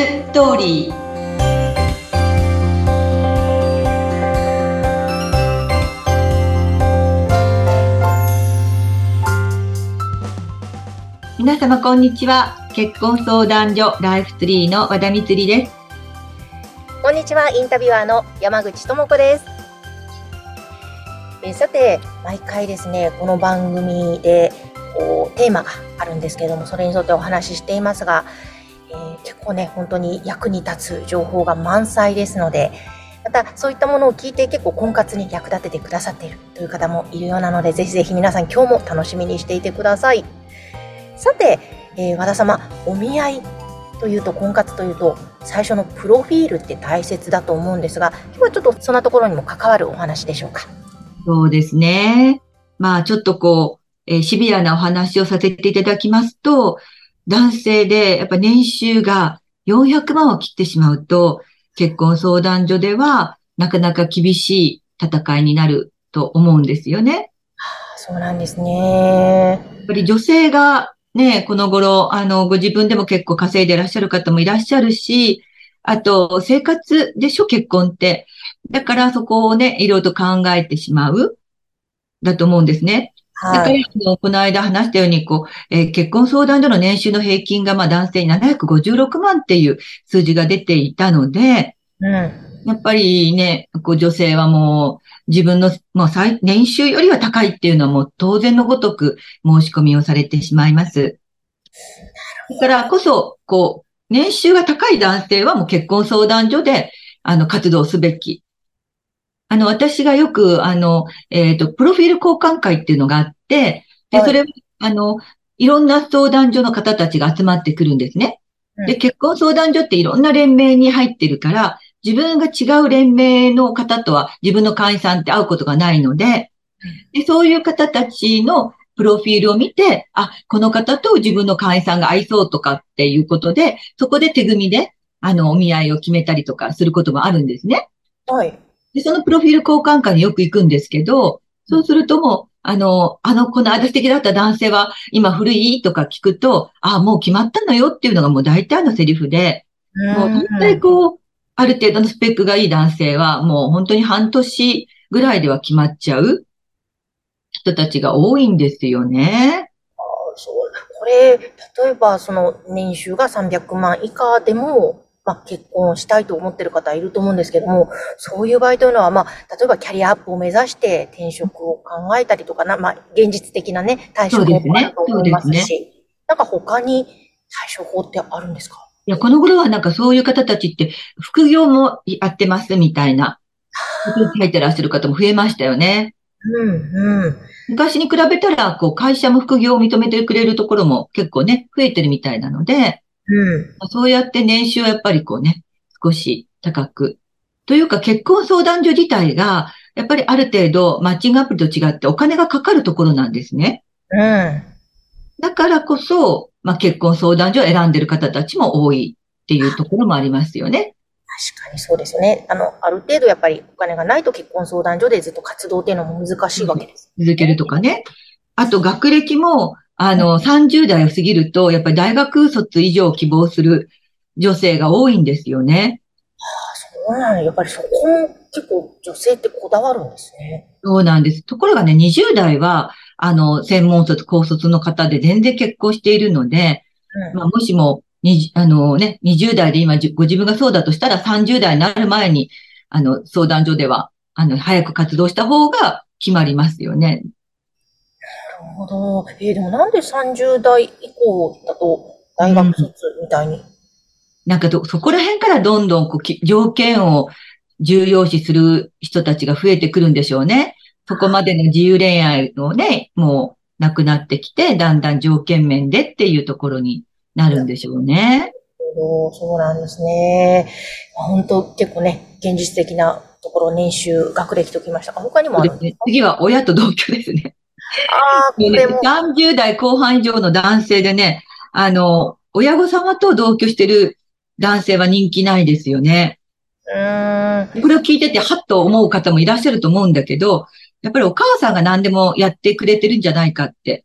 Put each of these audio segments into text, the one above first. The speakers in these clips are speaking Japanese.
ストーリー皆様こんにちは結婚相談所ライフツリーの和田光ですこんにちはインタビュアーの山口智子ですえさて毎回ですねこの番組でこうテーマがあるんですけれどもそれに沿ってお話ししていますが、えー、結構ね本当に役に立つ情報が満載ですのでまたそういったものを聞いて結構婚活に役立ててくださっているという方もいるようなのでぜひぜひ皆さん今日も楽しみにしていてください。さて、えー、和田様、お見合いというと、婚活というと、最初のプロフィールって大切だと思うんですが、今日はちょっとそんなところにも関わるお話でしょうか。そうですね。まあ、ちょっとこう、えー、シビアなお話をさせていただきますと、男性でやっぱ年収が400万を切ってしまうと、結婚相談所ではなかなか厳しい戦いになると思うんですよね。はあ、そうなんですね。やっぱり女性がね、この頃、あの、ご自分でも結構稼いでいらっしゃる方もいらっしゃるし、あと、生活でしょ、結婚って。だからそこをね、いろいろと考えてしまう、だと思うんですね。はい、この間話したように、こう、えー、結婚相談所の年収の平均が、まあ男性に756万っていう数字が出ていたので、うん、やっぱりね、こう女性はもう、自分の、もう最、年収よりは高いっていうのはもう当然のごとく申し込みをされてしまいます。だからこそ、こう、年収が高い男性はもう結婚相談所で、あの、活動すべき。あの、私がよく、あの、えっ、ー、と、プロフィール交換会っていうのがあって、で、それ、はい、あの、いろんな相談所の方たちが集まってくるんですね。で、結婚相談所っていろんな連盟に入ってるから、自分が違う連盟の方とは自分の会員さんって会うことがないので、でそういう方たちのプロフィールを見て、あ、この方と自分の会員さんが合いそうとかっていうことで、そこで手組みで、あの、お見合いを決めたりとかすることもあるんですね。はい。で、そのプロフィール交換会によく行くんですけど、そうするともう、あの、あの、この間素敵だった男性は今古いとか聞くと、あ、もう決まったのよっていうのがもう大体のセリフで、もう本当にこう、ある程度のスペックがいい男性は、もう本当に半年ぐらいでは決まっちゃう人たちが多いんですよね。あそう。これ、例えば、その年収が300万以下でも、まあ、結婚したいと思ってる方いると思うんですけども、そういう場合というのは、まあ、例えばキャリアアップを目指して転職を考えたりとかな、まあ、現実的なね、対処法もあると思いますし、すね、なんか他に対処法ってあるんですか？いや、この頃はなんかそういう方たちって副業もやってますみたいな、書いてらっしゃる方も増えましたよね。うんうん、昔に比べたら、こう、会社も副業を認めてくれるところも結構ね、増えてるみたいなので、うん、そうやって年収はやっぱりこうね、少し高く。というか結婚相談所自体が、やっぱりある程度マッチングアプリと違ってお金がかかるところなんですね。うん。だからこそ、まあ、結婚相談所を選んでる方たちも多いっていうところもありますよね。確かにそうですよね。あの、ある程度やっぱりお金がないと結婚相談所でずっと活動っていうのも難しいわけです、ね、続けるとかね。あと学歴も、あの、30代を過ぎると、やっぱり大学卒以上を希望する女性が多いんですよね。はあ、そうなの。やっぱりそこも結構女性ってこだわるんですね。そうなんです。ところがね、20代は、あの、専門卒、高卒の方で全然結婚しているので、うん、まあ、もしも、に、あのね、20代で今ご自分がそうだとしたら30代になる前に、あの、相談所では、あの、早く活動した方が決まりますよね。なるほど。えー、でもなんで30代以降だと大学卒みたいに、うん、なんかそこら辺からどんどんこう条件を重要視する人たちが増えてくるんでしょうね。そこまでの自由恋愛をね、もうなくなってきて、だんだん条件面でっていうところになるんでしょうね。そうなんですね。本当結構ね、現実的なところ、年収、学歴ときましたが、他にもあるね、次は親と同居ですね。ああ、これも。30代後半以上の男性でね、あの、親御様と同居してる男性は人気ないですよね。うん。これを聞いてて、はっと思う方もいらっしゃると思うんだけど、やっぱりお母さんが何でもやってくれてるんじゃないかって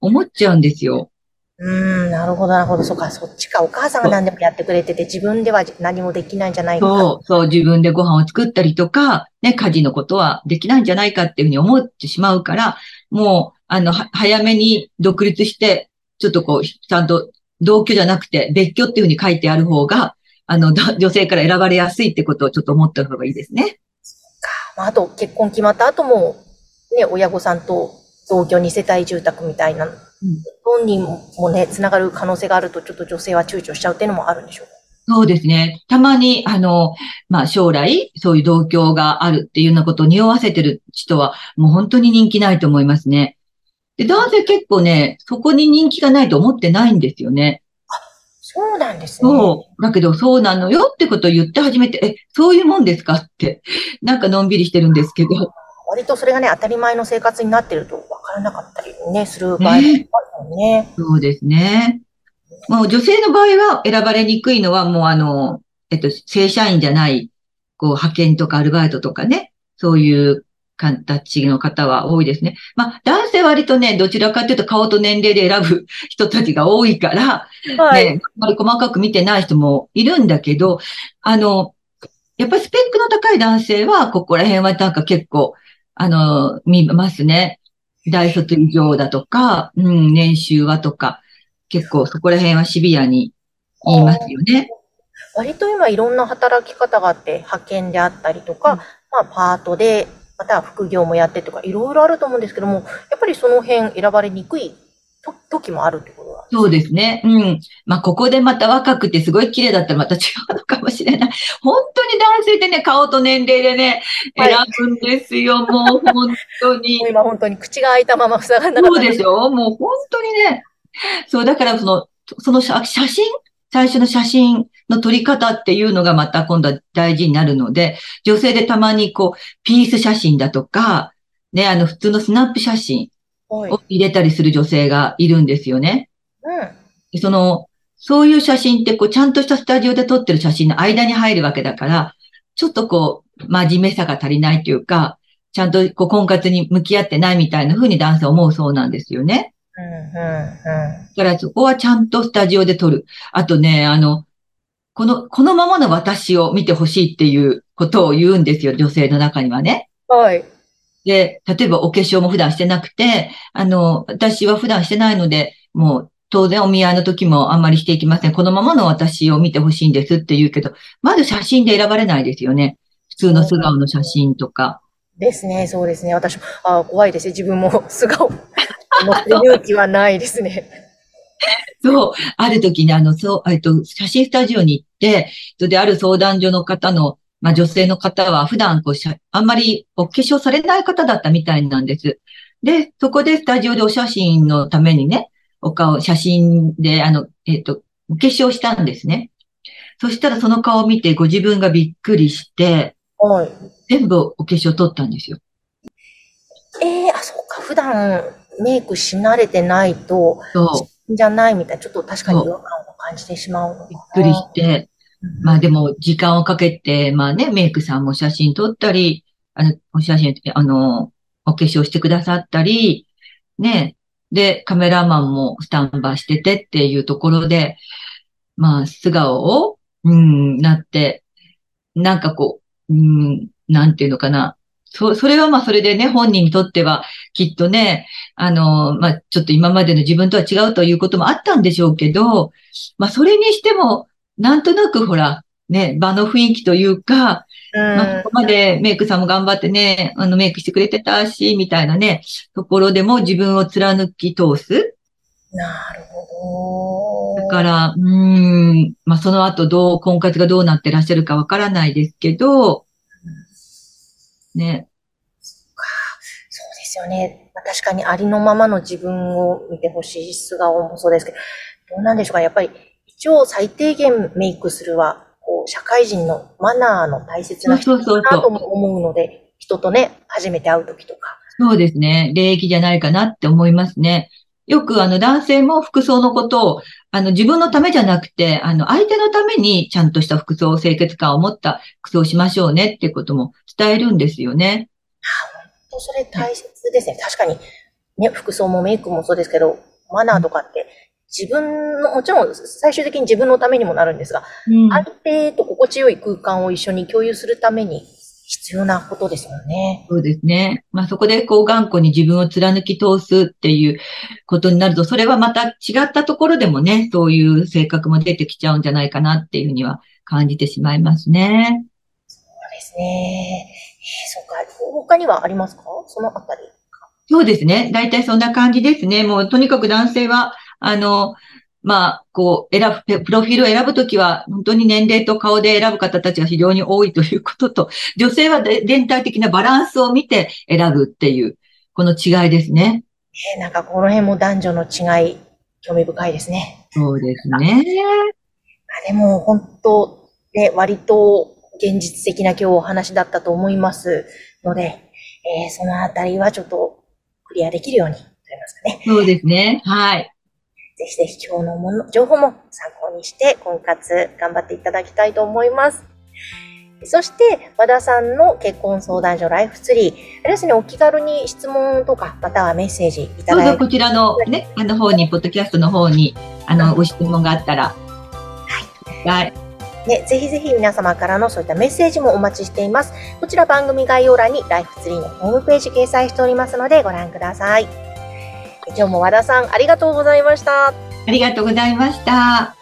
思っちゃうんですよ。うん、なるほど、なるほど。そうか、そっちか。お母さんが何でもやってくれてて、自分では何もできないんじゃないか。そう、そう、自分でご飯を作ったりとか、ね、家事のことはできないんじゃないかっていうふうに思ってしまうから、もう、あの、早めに独立して、ちょっとこう、ちゃんと同居じゃなくて別居っていうふうに書いてある方が、あの、女性から選ばれやすいってことをちょっと思った方がいいですね。まあ、あと、結婚決まった後も、ね、親御さんと同居二世帯住宅みたいな、本人もね、つながる可能性があると、ちょっと女性は躊躇しちゃうっていうのもあるんでしょう。そうですね。たまに、あの、まあ、将来、そういう同居があるっていうようなことを匂わせてる人は、もう本当に人気ないと思いますね。で、男性結構ね、そこに人気がないと思ってないんですよね。そうなんですね。そう。だけど、そうなのよってことを言って初めて、え、そういうもんですかって、なんかのんびりしてるんですけど。割とそれがね、当たり前の生活になってると分からなかったりね、する場合もあるよね。そうですね。もう女性の場合は選ばれにくいのはもうあの、えっと、正社員じゃない、こう、派遣とかアルバイトとかね、そういう形の方は多いですね。まあ、男性は割とね、どちらかというと顔と年齢で選ぶ人たちが多いから、はい。ね、あんまり細かく見てない人もいるんだけど、あの、やっぱりスペックの高い男性は、ここら辺はなんか結構、あの、見ますね。大卒以上だとか、うん、年収はとか、結構そこら辺はシビアに言いますよね。割と今いろんな働き方があって、派遣であったりとか、うんまあパートで、または副業もやってとか、いろいろあると思うんですけども、やっぱりその辺選ばれにくいと時もあるってことは。そうですね。うん。まあ、ここでまた若くてすごい綺麗だったらまた違うのかもしれない。本当に男性ってね、顔と年齢でね、はい選ぶんですよ。もう本当に。今本当に口が開いたまま塞がんなかっそうたでしょもう本当にね。そう、だからその、その写写真最初の写真の撮り方っていうのがまた今度は大事になるので、女性でたまにこう、ピース写真だとか、ね、あの普通のスナップ写真はい。を入れたりする女性がいるんですよね。うん。その、そういう写真ってこう、ちゃんとしたスタジオで撮ってる写真の間に入るわけだから、ちょっとこう、真面目さが足りないというか、ちゃんとこう、婚活に向き合ってないみたいな風に男性は思うそうなんですよね。うん、うん、うん。だからそこはちゃんとスタジオで撮る。あとね、あの、この、このままの私を見てほしいっていうことを言うんですよ、女性の中にはね。はい。で、例えばお化粧も普段してなくて、あの、私は普段してないので、もう当然お見合いの時もあんまりしていきません。このままの私を見てほしいんですって言うけど、まず写真で選ばれないですよね。普通の素顔の写真とか。ですね、そうですね。私も、あー怖いですね。自分も素顔、載せる勇気はないですね。そう、ある時にあの、そう、えっと、写真スタジオに行って、それである相談所の方の、まあ女性の方は普段こうしゃ、あんまりお化粧されない方だったみたいなんです。で、そこでスタジオでお写真のためにね、お顔、写真で、あの、えっと、お化粧したんですね。そしたらその顔を見てご自分がびっくりして、はい。全部お化粧取ったんですよ。ええあ、そうか。普段メイクし慣れてないと、そう、じゃないみたいな、ちょっと確かに違和感を感じてしまう。びっくりして、うんまあでも、時間をかけて、まあね、メイクさんも写真撮ったり、あの、お写真、あの、お化粧してくださったり、ね、で、カメラマンもスタンバしててっていうところで、まあ、素顔を、うん、なって、なんかこう、うん、なんていうのかな。そ、それはまあそれでね、本人にとっては、きっとね、あの、まあ、ちょっと今までの自分とは違うということもあったんでしょうけど、まあ、それにしても、なんとなくほら、ね、場の雰囲気というか、うんまあ、ここまでメイクさんも頑張ってね、あの、メイクしてくれてたし、みたいなね、ところでも自分を貫き通す。なるほど。だから、うーん、まあ、その後どう、婚活がどうなってらっしゃるかわからないですけど、ね、そうですよね。まあ確かにありのままの自分を見てほしい素顔もそうですけど、どうなんでしょうか。やっぱり一応最低限メイクするは、こう、社会人のマナーの大切なそうそうそうそうなとも思うので、人とね、初めて会う時とか。そうですね。礼儀じゃないかなって思いますね。よくあの男性も服装のことを、あの自分のためじゃなくて、あの相手のためにちゃんとした服装、清潔感を持った服装をしましょうねっていうことも伝えるんですよね。本当それ大切ですね。確かに、ね、服装もメイクもそうですけど、マナーとかって自分の、もちろん最終的に自分のためにもなるんですが、うん安定と心地よい空間を一緒に共有するために必要なことですもんね。そうですね。まあそこでこう頑固に自分を貫き通すっていうことになると、それはまた違ったところでもね、そういう性格も出てきちゃうんじゃないかなっていうふうには感じてしまいますね。そうですね。えー、そうか。他にはありますか？そのあたり。そうですね。大体そんな感じですね。もうとにかく男性は、あの、まあ、こう、選ぶ、プロフィールを選ぶときは、本当に年齢と顔で選ぶ方たちが非常に多いということと、女性はで全体的なバランスを見て選ぶっていう、この違いですね。えーなんかこの辺も男女の違い、興味深いですね。そうですね。あでも本当、ね、割と現実的な今日お話だったと思いますので、えーそのあたりはちょっとクリアできるようにと言いますかね。そうですね。はい。ぜひぜひ今日のもの、情報も参考にして婚活頑張っていただきたいと思います。そして、和田さんの結婚相談所ライフツリー。あれですね、お気軽に質問とか、またはメッセージいただいて、ぞこちらのね、あの方に、ポッドキャストの方に、あの、ご質問があったら。はい。ね、ぜひぜひ皆様からのそういったメッセージもお待ちしています。こちら番組概要欄にライフツリーのホームページ掲載しておりますのでご覧ください。今日も和田さんありがとうございました。ありがとうございました。